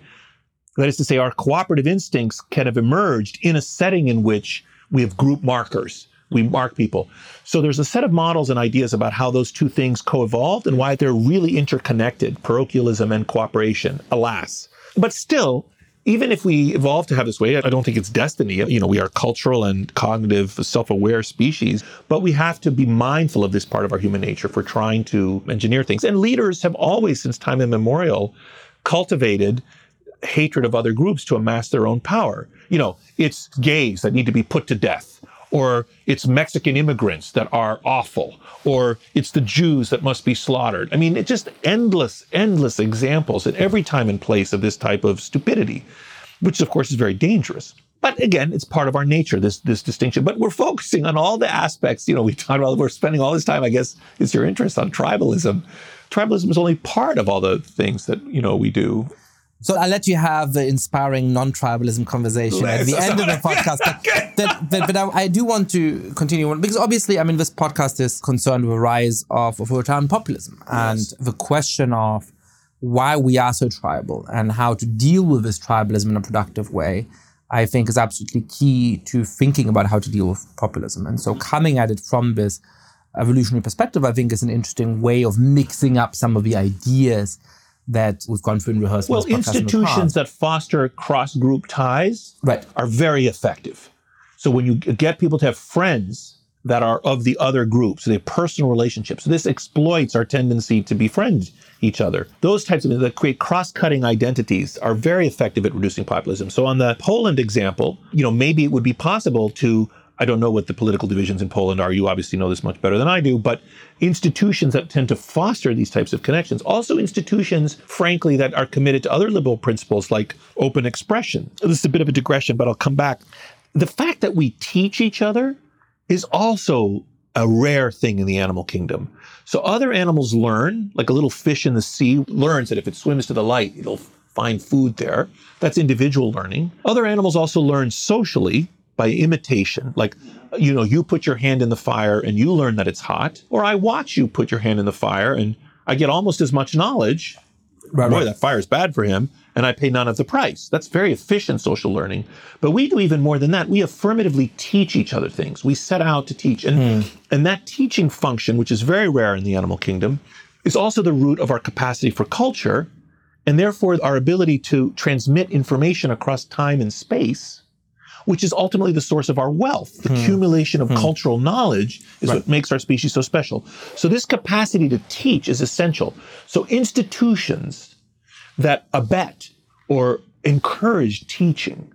That is to say, our cooperative instincts can have emerged in a setting in which we have group markers. We mark people. So there's a set of models and ideas about how those two things co-evolved and why they're really interconnected, parochialism and cooperation, alas. But still, even if we evolve to have this way, I don't think it's destiny. You know, we are cultural and cognitive, self-aware species, but we have to be mindful of this part of our human nature for trying to engineer things. And leaders have always, since time immemorial, cultivated hatred of other groups to amass their own power. You know, it's gays that need to be put to death, or it's Mexican immigrants that are awful, or it's the Jews that must be slaughtered. I mean, it's just endless, endless examples at every time and place of this type of stupidity, which of course is very dangerous. But again, it's part of our nature, this this distinction. But we're focusing on all the aspects. You know, we talk about we're spending all this time, I guess, it's your interest on tribalism. Tribalism is only part of all the things that, you know, we do. So I'll let you have the inspiring non-tribalism conversation at the end of the *laughs* podcast. But, that, but, but I, I do want to continue on because obviously, I mean, this podcast is concerned with the rise of authoritarian populism and the question of why we are so tribal and how to deal with this tribalism in a productive way. I think is absolutely key to thinking about how to deal with populism. And so coming at it from this evolutionary perspective, I think is an interesting way of mixing up some of the ideas that we've gone through in rehearsal. Well, institutions that foster cross group ties Right. are very effective. So when you get people to have friends that are of the other group, so they have personal relationships, so this exploits our tendency to befriend each other. Those types of that create cross-cutting identities are very effective at reducing populism. So on the Poland example, you know, maybe it would be possible to I don't know what the political divisions in Poland are. You obviously know this much better than I do, but institutions that tend to foster these types of connections, also institutions, frankly, that are committed to other liberal principles like open expression. This is a bit of a digression, but I'll come back. The fact that we teach each other is also a rare thing in the animal kingdom. So other animals learn, like a little fish in the sea learns that if it swims to the light, it'll find food there. That's individual learning. Other animals also learn socially by imitation. Like, you know, you put your hand in the fire and you learn that it's hot, or I watch you put your hand in the fire and I get almost as much knowledge. Right, Boy, right. that fire is bad for him, and I pay none of the price. That's very efficient social learning. But we do even more than that. We affirmatively teach each other things. We set out to teach. And, hmm. and that teaching function, which is very rare in the animal kingdom, is also the root of our capacity for culture, and therefore our ability to transmit information across time and space which is ultimately the source of our wealth. The hmm. accumulation of hmm. cultural knowledge is what makes our species so special. So this capacity to teach is essential. So institutions that abet or encourage teaching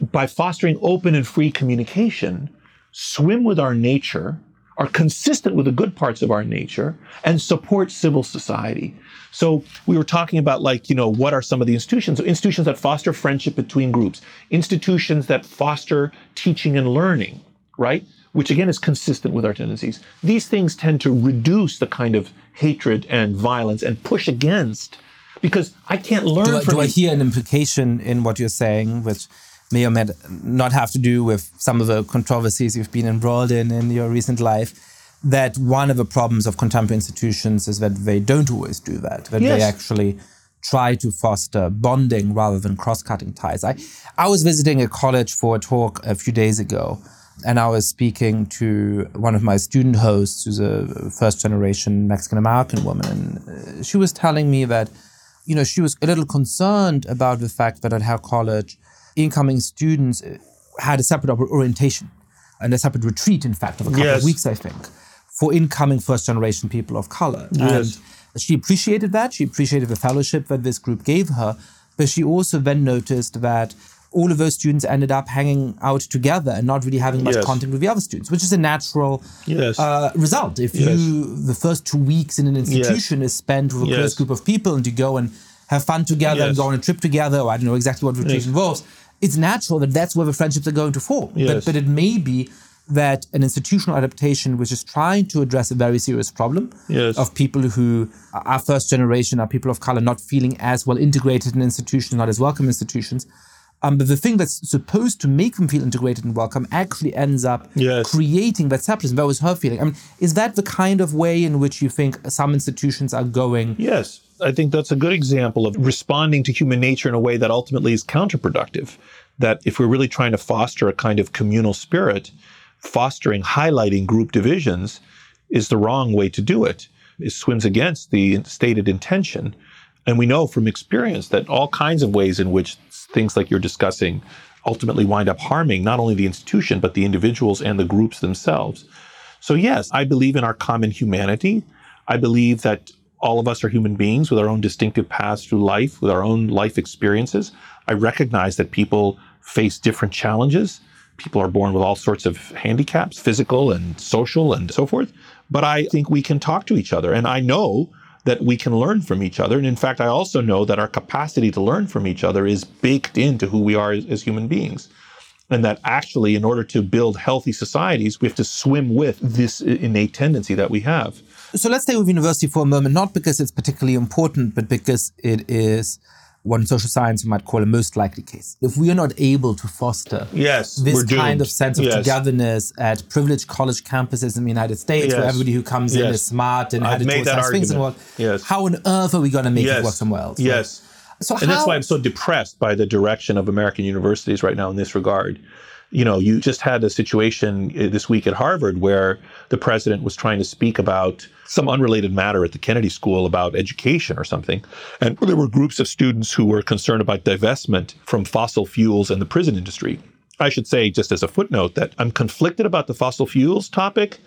by fostering open and free communication swim with our nature, are consistent with the good parts of our nature, and support civil society. So we were talking about like, you know, what are some of the institutions? So institutions that foster friendship between groups, institutions that foster teaching and learning, right? Which again is consistent with our tendencies. These things tend to reduce the kind of hatred and violence and push against because I can't learn Do I, from do I hear an implication in what you're saying, which may or may not have to do with some of the controversies you've been embroiled in in your recent life? That one of the problems of contemporary institutions is that they don't always do that, that they actually try to foster bonding rather than cross-cutting ties. I, I was visiting a college for a talk a few days ago, and I was speaking to one of my student hosts, who's a first-generation Mexican-American woman, and uh, she was telling me that you know, she was a little concerned about the fact that at her college, incoming students had a separate orientation and a separate retreat, in fact, of a couple Yes. of weeks, I think, for incoming first generation people of color. Yes. And she appreciated that. She appreciated the fellowship that this group gave her. But she also then noticed that all of those students ended up hanging out together and not really having much Yes. contact with the other students, which is a natural Yes. uh, result. If Yes. you the first two weeks in an institution is spent with a close group of people and you go and have fun together and go on a trip together, or I don't know exactly what retreat involves, it's natural that that's where the friendships are going to form. But, Yes. but it may be that an institutional adaptation which is trying to address a very serious problem Yes. of people who are first generation, are people of color, not feeling as well integrated in institutions, not as welcome institutions. Um, but the thing that's supposed to make them feel integrated and welcome actually ends up Yes. creating that separatism. That was her feeling. I mean, is that the kind of way in which you think some institutions are going? Yes, I think that's a good example of responding to human nature in a way that ultimately is counterproductive. That if we're really trying to foster a kind of communal spirit, fostering, highlighting group divisions is the wrong way to do it. It swims against the stated intention. And we know from experience that all kinds of ways in which things like you're discussing ultimately wind up harming not only the institution, but the individuals and the groups themselves. So, yes, I believe in our common humanity. I believe that all of us are human beings with our own distinctive paths through life, with our own life experiences. I recognize that people face different challenges. People are born with all sorts of handicaps, physical and social and so forth. But I think we can talk to each other. And I know that we can learn from each other. And in fact, I also know that our capacity to learn from each other is baked into who we are as, as human beings and that actually in order to build healthy societies we have to swim with this innate tendency that we have So let's stay with university for a moment, not because it's particularly important, but because it is what in social science you might call a most likely case. If we are not able to foster yes this kind of sense of Yes. togetherness at privileged college campuses in the United States, where everybody who comes in is smart and I've headed made towards that nice things and argument. what, Yes. how on earth are we going to make it work somewhere else? yes So and that's why i'm so depressed by the direction of american universities right now in this regard you know you just had a situation uh, this week at harvard where the president was trying to speak about some unrelated matter at the kennedy school about education or something and there were groups of students who were concerned about divestment from fossil fuels and the prison industry I should say, just as a footnote, that I'm conflicted about the fossil fuels topic.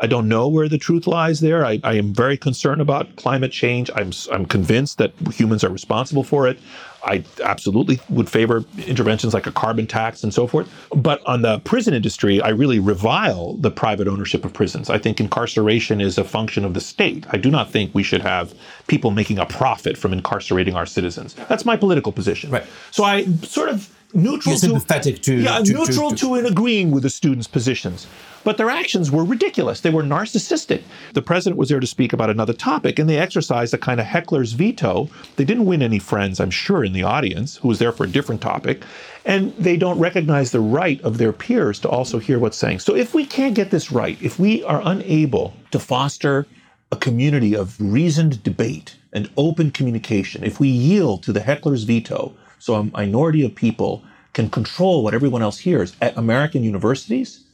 I don't know where the truth lies there. I, I am very concerned about climate change. I'm, I'm convinced that humans are responsible for it. I absolutely would favor interventions like a carbon tax and so forth. But on the prison industry, I really revile the private ownership of prisons. I think incarceration is a function of the state. I do not think we should have people making a profit from incarcerating our citizens. That's my political position. Right. So I sort of neutral You're to sympathetic to- yeah, to- to- neutral to- to and agreeing with the students' positions. But their actions were ridiculous. They were narcissistic. The president was there to speak about another topic, and they exercised a kind of heckler's veto. They didn't win any friends, I'm sure, in the audience who was there for a different topic. And they don't recognize the right of their peers to also hear what's saying. So if we can't get this right, if we are unable to foster a community of reasoned debate and open communication, if we yield to the heckler's veto, so a minority of people can control what everyone else hears at American universities,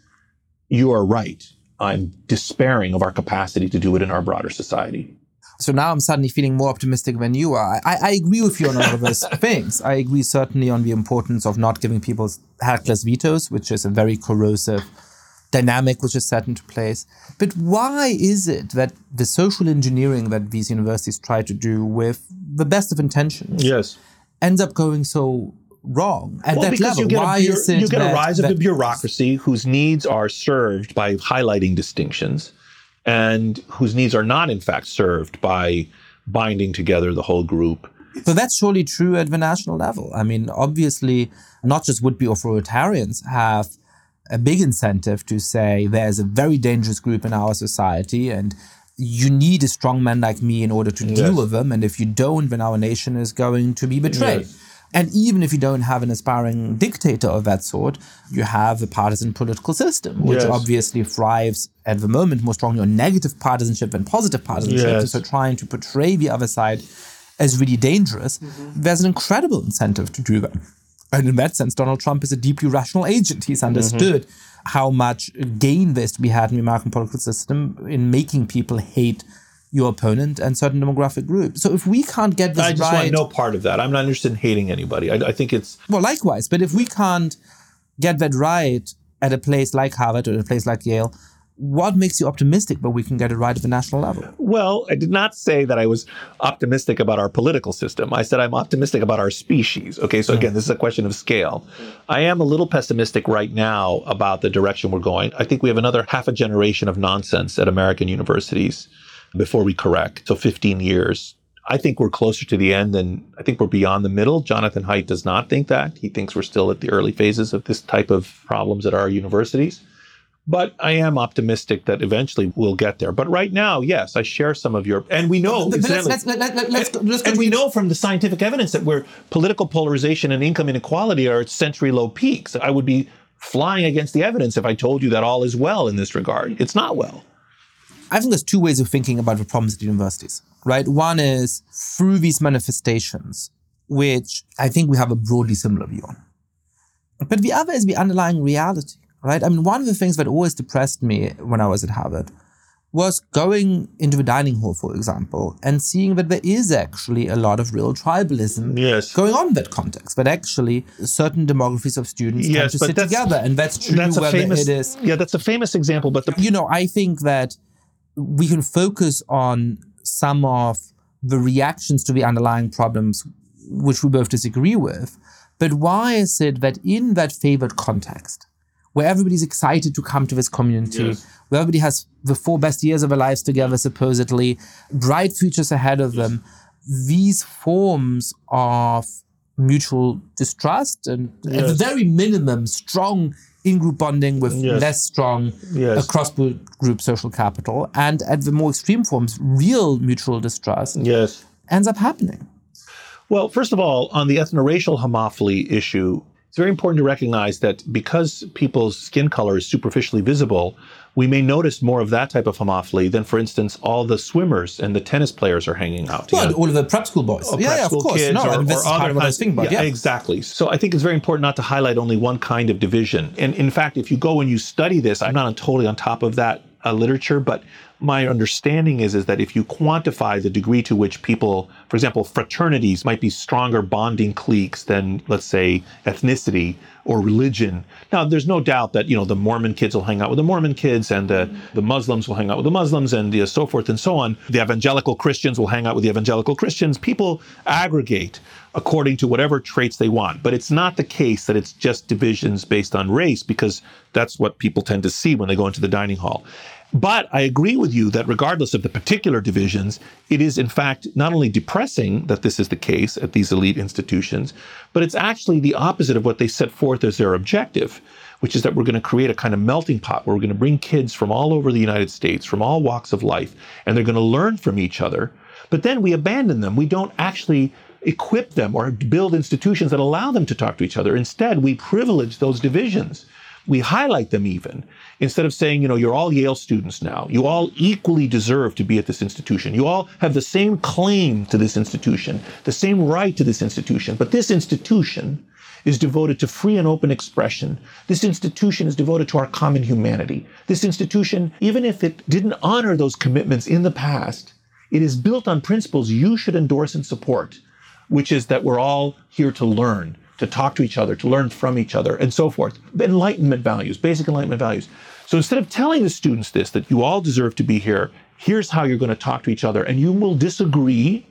you are right. I'm despairing of our capacity to do it in our broader society. So now I'm suddenly feeling more optimistic than you are. I, I agree with you on a lot of those *laughs* things. I agree certainly on the importance of not giving people heckler's vetoes, which is a very corrosive dynamic which is set into place. But why is it that the social engineering that these universities try to do with the best of intentions Yes. Ends up going so wrong at Well, that because level? you get, why a, is it you get that, a rise of the bureaucracy whose needs are served by highlighting distinctions and whose needs are not, in fact, served by binding together the whole group. So that's surely true at the national level. I mean, obviously, not just would be authoritarians have a big incentive to say there's a very dangerous group in our society and you need a strong man like me in order to deal with them. And if you don't, then our nation is going to be betrayed. Yes. And even if you don't have an aspiring dictator of that sort, you have a partisan political system, which Yes. obviously thrives at the moment more strongly on negative partisanship than positive partisanship. Yes. So trying to portray the other side as really dangerous, mm-hmm. there's an incredible incentive to do that. And in that sense, Donald Trump is a deeply rational agent. He's mm-hmm. understood how much gain there's to be had in the American political system in making people hate your opponent and certain demographic groups. So if we can't get this right. I just right, want no part of that. I'm not interested in hating anybody. I, I think it's well, likewise. But if we can't get that right at a place like Harvard or a place like Yale, what makes you optimistic that we can get it right at the national level? Well, I did not say that I was optimistic about our political system. I said I'm optimistic about our species. Okay, so again, mm. this is a question of scale. I am a little pessimistic right now about the direction we're going. I think we have another half a generation of nonsense at American universities before we correct. So 15 years. I think we're closer to the end than I think we're beyond the middle. Jonathan Haidt does not think that. He thinks we're still at the early phases of this type of problems at our universities. But I am optimistic that eventually we'll get there. But right now, yes, I share some of your, and we know, But let's, let's, let, let, let, let's, go- let's and we know from the scientific evidence that where political polarization and income inequality are at century low peaks. I would be flying against the evidence if I told you that all is well in this regard. It's not well. I think there's two ways of thinking about the problems at universities, right? One is through these manifestations, which I think we have a broadly similar view on. But the other is the underlying reality, right? I mean, one of the things that always depressed me when I was at Harvard was going into the dining hall, for example, and seeing that there is actually a lot of real tribalism Yes. going on in that context. But actually, certain demographies of students tend to sit together, and that's true That's whether famous, it is yeah, that's a famous example. But the you know, I think that we can focus on some of the reactions to the underlying problems, which we both disagree with. But why is it that in that favored context, where everybody's excited to come to this community, where everybody has the four best years of their lives together, supposedly, bright futures ahead of them, these forms of mutual distrust and at the very minimum, strong in-group bonding with Yes. less strong Yes. across group social capital, and at the more extreme forms, real mutual distrust yes. ends up happening. Well, first of all, on the ethno-racial homophily issue, it's very important to recognize that because people's skin color is superficially visible, we may notice more of that type of homophily than, for instance, all the swimmers and the tennis players are hanging out Well, together. all of the prep school boys. or yeah, yeah, of course. no, or, and this or is part of what I kinds- was thinking about. yeah, Yeah, exactly. So I think it's very important not to highlight only one kind of division. And in fact, if you go and you study this, I'm not totally on top of that uh, literature, but my understanding is is that if you quantify the degree to which people, for example, fraternities might be stronger bonding cliques than, let's say, ethnicity or religion. Now, there's no doubt that you know the Mormon kids will hang out with the Mormon kids, and the the Muslims will hang out with the Muslims, and uh, so forth and so on. The evangelical Christians will hang out with the evangelical Christians. People aggregate according to whatever traits they want, but it's not the case that it's just divisions based on race because that's what people tend to see when they go into the dining hall. But I agree with you that regardless of the particular divisions, it is in fact not only depressing that this is the case at these elite institutions, but it's actually the opposite of what they set forth as their objective, which is that we're going to create a kind of melting pot where we're going to bring kids from all over the United States, from all walks of life, and they're going to learn from each other. But then we abandon them. We don't actually equip them or build institutions that allow them to talk to each other. Instead, we privilege those divisions. We highlight them even instead of saying, you know, you're all Yale students now. You all equally deserve to be at this institution. You all have the same claim to this institution, the same right to this institution. But this institution is devoted to free and open expression. This institution is devoted to our common humanity. This institution, even if it didn't honor those commitments in the past, It is built on principles you should endorse and support, which is that we're all here to learn, to talk to each other, to learn from each other, and so forth. Enlightenment values, basic enlightenment values. So instead of telling the students this, that you all deserve to be here, here's how you're going to talk to each other, and you will disagree.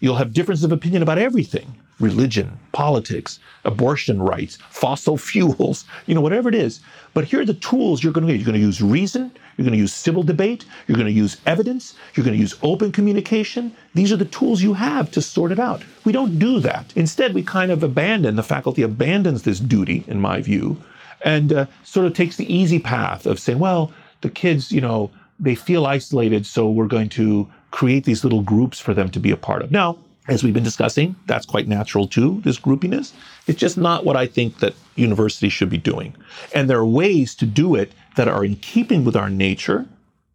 You'll have differences of opinion about everything religion, politics, abortion rights, fossil *laughs* fuels, you know, whatever it is. But here are the tools you're going to use. You're going to use reason, you're going to use civil debate, you're going to use evidence, you're going to use open communication. These are the tools you have to sort it out. We don't do that. Instead, we kind of abandon, the faculty abandons this duty, in my view, and uh, sort of takes the easy path of saying, well, the kids, you know, they feel isolated, so we're going to create these little groups for them to be a part of. Now, as we've been discussing, that's quite natural too, this groupiness. It's just not what I think that universities should be doing. And there are ways to do it that are in keeping with our nature,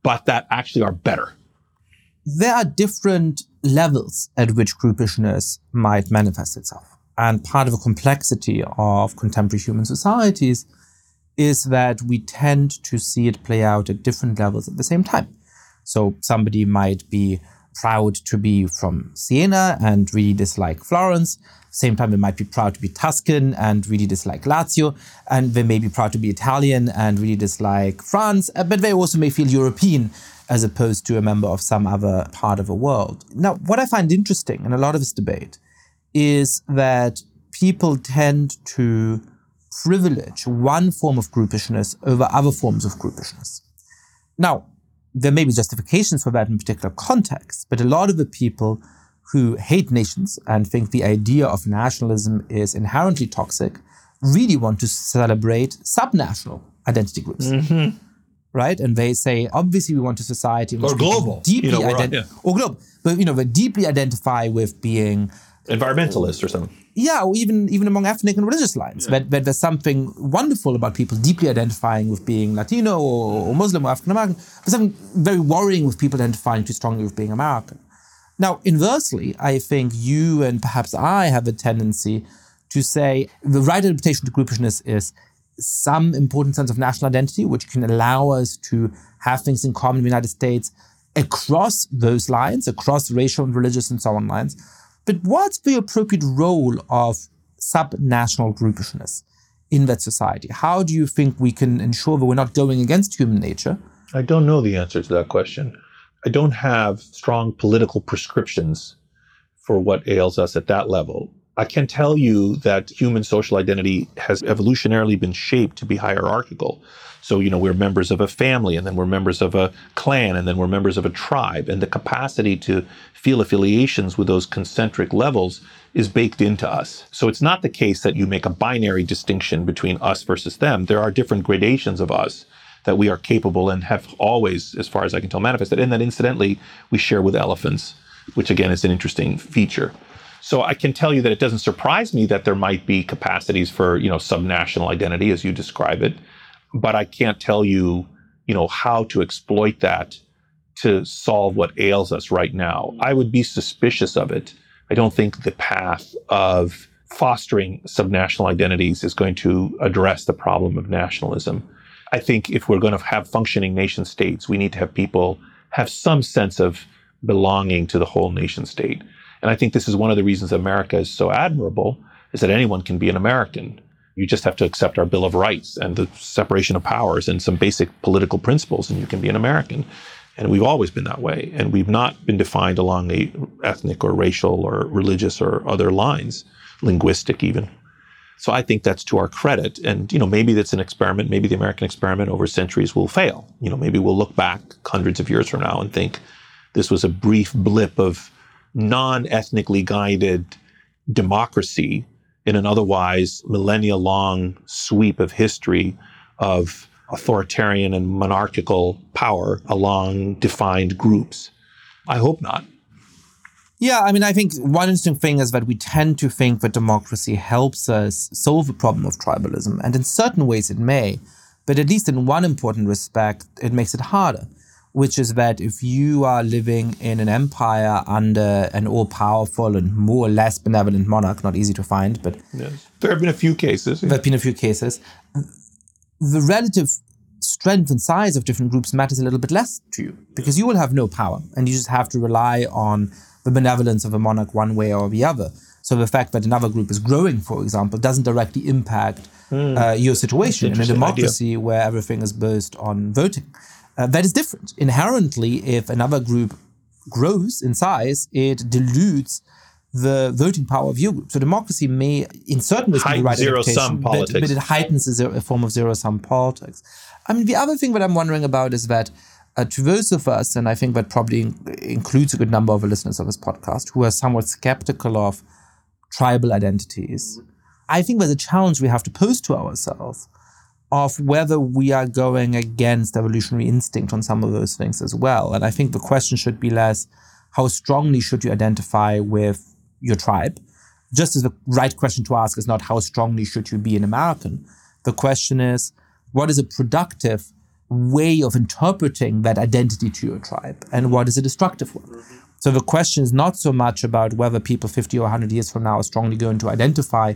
but that actually are better. There are different levels at which groupishness might manifest itself. And part of the complexity of contemporary human societies is that we tend to see it play out at different levels at the same time. So somebody might be proud to be from Siena and really dislike Florence. Same time, they might be proud to be Tuscan and really dislike Lazio. And they may be proud to be Italian and really dislike France. Uh, but they also may feel European as opposed to a member of some other part of the world. Now, what I find interesting in a lot of this debate is that people tend to privilege one form of groupishness over other forms of groupishness. Now, there may be justifications for that in particular contexts, but a lot of the people who hate nations and think the idea of nationalism is inherently toxic really want to celebrate subnational identity groups. Mm-hmm. Right? And they say, obviously, we want a society or global, deeply you know, ident- yeah. or global, but you know, they deeply identify with being environmentalist or something. Yeah, or even even among ethnic and religious lines, yeah. that, that there's something wonderful about people deeply identifying with being Latino or, or Muslim or African American, but something very worrying with people identifying too strongly with being American. Now, inversely, I think you and perhaps I have a tendency to say the right interpretation to groupishness is some important sense of national identity, which can allow us to have things in common in the United States across those lines, across racial and religious and so on lines but what's the appropriate role of subnational groupishness in that society? How do you think we can ensure that we're not going against human nature? I don't know the answer to that question. I don't have strong political prescriptions for what ails us at that level. I can tell you that human social identity has evolutionarily been shaped to be hierarchical. So, you know, we're members of a family, and then we're members of a clan, and then we're members of a tribe. And the capacity to feel affiliations with those concentric levels is baked into us. So it's not the case that you make a binary distinction between us versus them. There are different gradations of us that we are capable and have always, as far as I can tell, manifested. And that incidentally, we share with elephants, which again is an interesting feature. So I can tell you that it doesn't surprise me that there might be capacities for, you know, subnational identity as you describe it but I can't tell you, you know, how to exploit that to solve what ails us right now. Mm-hmm. I would be suspicious of it. I don't think the path of fostering subnational identities is going to address the problem of nationalism. I think if we're going to have functioning nation states, we need to have people have some sense of belonging to the whole nation state. And I think this is one of the reasons America is so admirable is that anyone can be an American. You just have to accept our Bill of Rights and the separation of powers and some basic political principles, and you can be an American. And we've always been that way. And we've not been defined along the ethnic or racial or religious or other lines, linguistic even. So I think that's to our credit. And, you know, maybe that's an experiment. Maybe the American experiment over centuries will fail. You know, maybe we'll look back hundreds of years from now and think this was a brief blip of non ethnically guided democracy in an otherwise millennia long sweep of history of authoritarian and monarchical power along defined groups. I hope not. Yeah, I mean, I think one interesting thing is that we tend to think that democracy helps us solve the problem of tribalism, and in certain ways it may, but at least in one important respect, it makes it harder which is that if you are living in an empire under an all powerful and more or less benevolent monarch, not easy to find, but yes. there have been a few cases. There have been a few cases. The relative strength and size of different groups matters a little bit less to you because you will have no power and you just have to rely on the benevolence of a monarch one way or the other. So the fact that another group is growing, for example, doesn't directly impact uh, your situation in a democracy where everything is based on voting. Uh, that is different. Inherently, if another group grows in size, it dilutes the voting power of your group. So democracy may, in certain ways, be right adaptation, but, politics. but it heightens a, zero, a form of zero-sum politics. I mean, the other thing that I'm wondering about is that uh, to those of us, and I think that probably in- includes a good number of the listeners of this podcast, who are somewhat skeptical of tribal identities, I think there's a challenge we have to pose to ourselves of whether we are going against evolutionary instinct on some of those things as well. And I think the question should be less how strongly should you identify with your tribe? Just as the right question to ask is not how strongly should you be an American. The question is what is a productive way of interpreting that identity to your tribe and what is a destructive one? Mm-hmm. So the question is not so much about whether people 50 or 100 years from now are strongly going to identify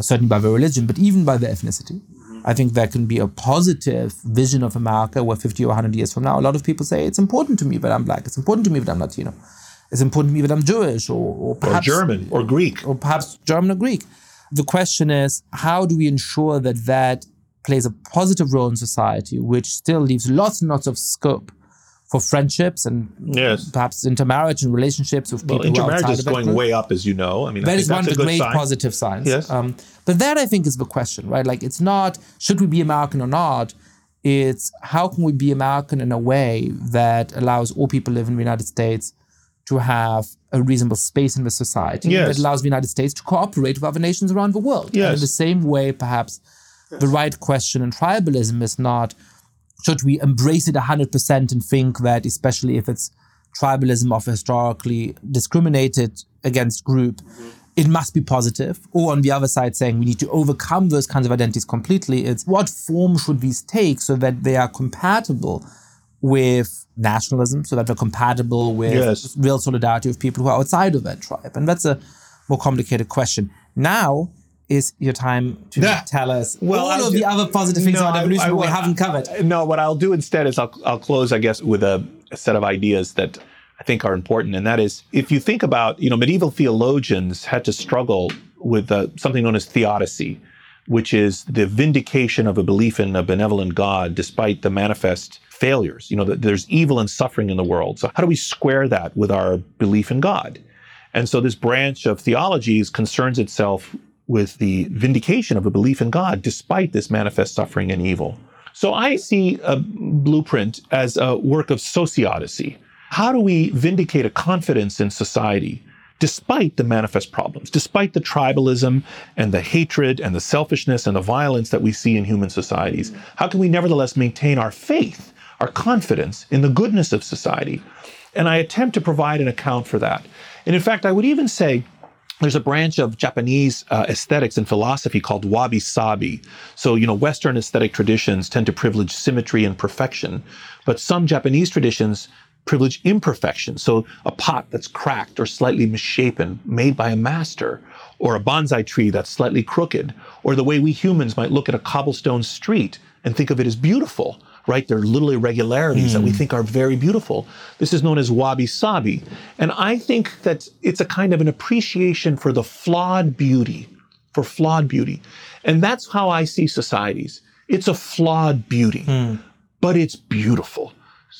certainly by their religion, but even by their ethnicity. I think there can be a positive vision of America where 50 or 100 years from now, a lot of people say, it's important to me that I'm black. It's important to me that I'm Latino. It's important to me that I'm Jewish or, or Or German or Greek. or perhaps German or Greek. The question is, how do we ensure that that plays a positive role in society, which still leaves lots and lots of scope for friendships and Yes. perhaps intermarriage and relationships with Well, people who are intermarriage is of going way up, as you know. I mean, I That think is one of the great sign. positive signs. Yes. Um, but that I think is the question, right? Like it's not should we be American or not. It's how can we be American in a way that allows all people who live in the United States to have a reasonable space in the society Yes. that allows the United States to cooperate with other nations around the world. And in the same way, perhaps the right question in tribalism is not should we embrace it 100% and think that, especially if it's tribalism of a historically discriminated against group, mm-hmm. it must be positive. Or on the other side, saying we need to overcome those kinds of identities completely. It's what form should these take so that they are compatible with nationalism, so that they're compatible with Yes. real solidarity with people who are outside of that tribe? And that's a more complicated question. Now, is your time to Nah. tell us Well, all I of ju- the other positive things No, about I- evolution I that we haven't covered. No, what I'll do instead is I'll, I'll close, I guess, with a, a set of ideas that I think are important. And that is, if you think about, you know, medieval theologians had to struggle with uh, something known as theodicy, which is the vindication of a belief in a benevolent God despite the manifest failures. You know, that there's evil and suffering in the world. So how do we square that with our belief in God? And so this branch of theology concerns itself with the vindication of a belief in God despite this manifest suffering and evil. So I see a blueprint as a work of sociodicy. How do we vindicate a confidence in society despite the manifest problems, despite the tribalism and the hatred and the selfishness and the violence that we see in human societies? How can we nevertheless maintain our faith, our confidence in the goodness of society? And I attempt to provide an account for that. And in fact, I would even say there's a branch of Japanese uh, aesthetics and philosophy called wabi sabi. So, you know, Western aesthetic traditions tend to privilege symmetry and perfection, but some Japanese traditions privilege imperfection. So, a pot that's cracked or slightly misshapen, made by a master, or a bonsai tree that's slightly crooked, or the way we humans might look at a cobblestone street and think of it as beautiful right? There are little irregularities that we hmm. think are very beautiful. This is known as wabi sabi. And I think that it's a kind of an appreciation for the flawed beauty, for flawed beauty. And that's how I see societies. It's a flawed beauty, hmm. but it's beautiful.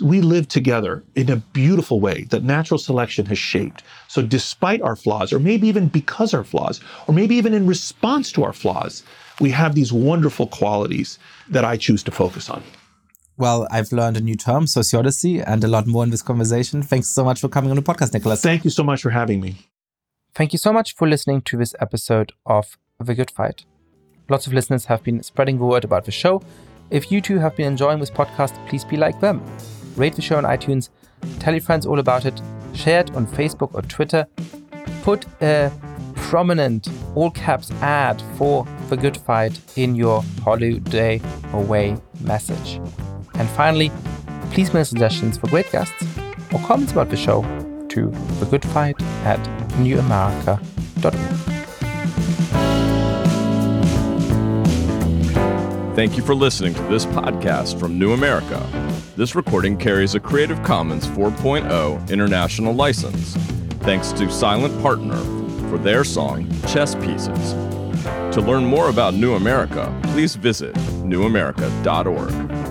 We live together in a beautiful way that natural selection has shaped. So, despite our flaws, or maybe even because our flaws, or maybe even in response to our flaws, we have these wonderful qualities that I choose to focus on. Well, I've learned a new term, sociodicy, and a lot more in this conversation. Thanks so much for coming on the podcast, Nicholas. Thank you so much for having me. Thank you so much for listening to this episode of The Good Fight. Lots of listeners have been spreading the word about the show. If you too have been enjoying this podcast, please be like them. Rate the show on iTunes, tell your friends all about it, share it on Facebook or Twitter, put a prominent all caps ad for The Good Fight in your holiday away message. And finally, please mail suggestions for great guests or comments about the show to thegoodfight at newamerica.org. Thank you for listening to this podcast from New America. This recording carries a Creative Commons 4.0 international license. Thanks to Silent Partner for their song Chess Pieces. To learn more about New America, please visit newamerica.org.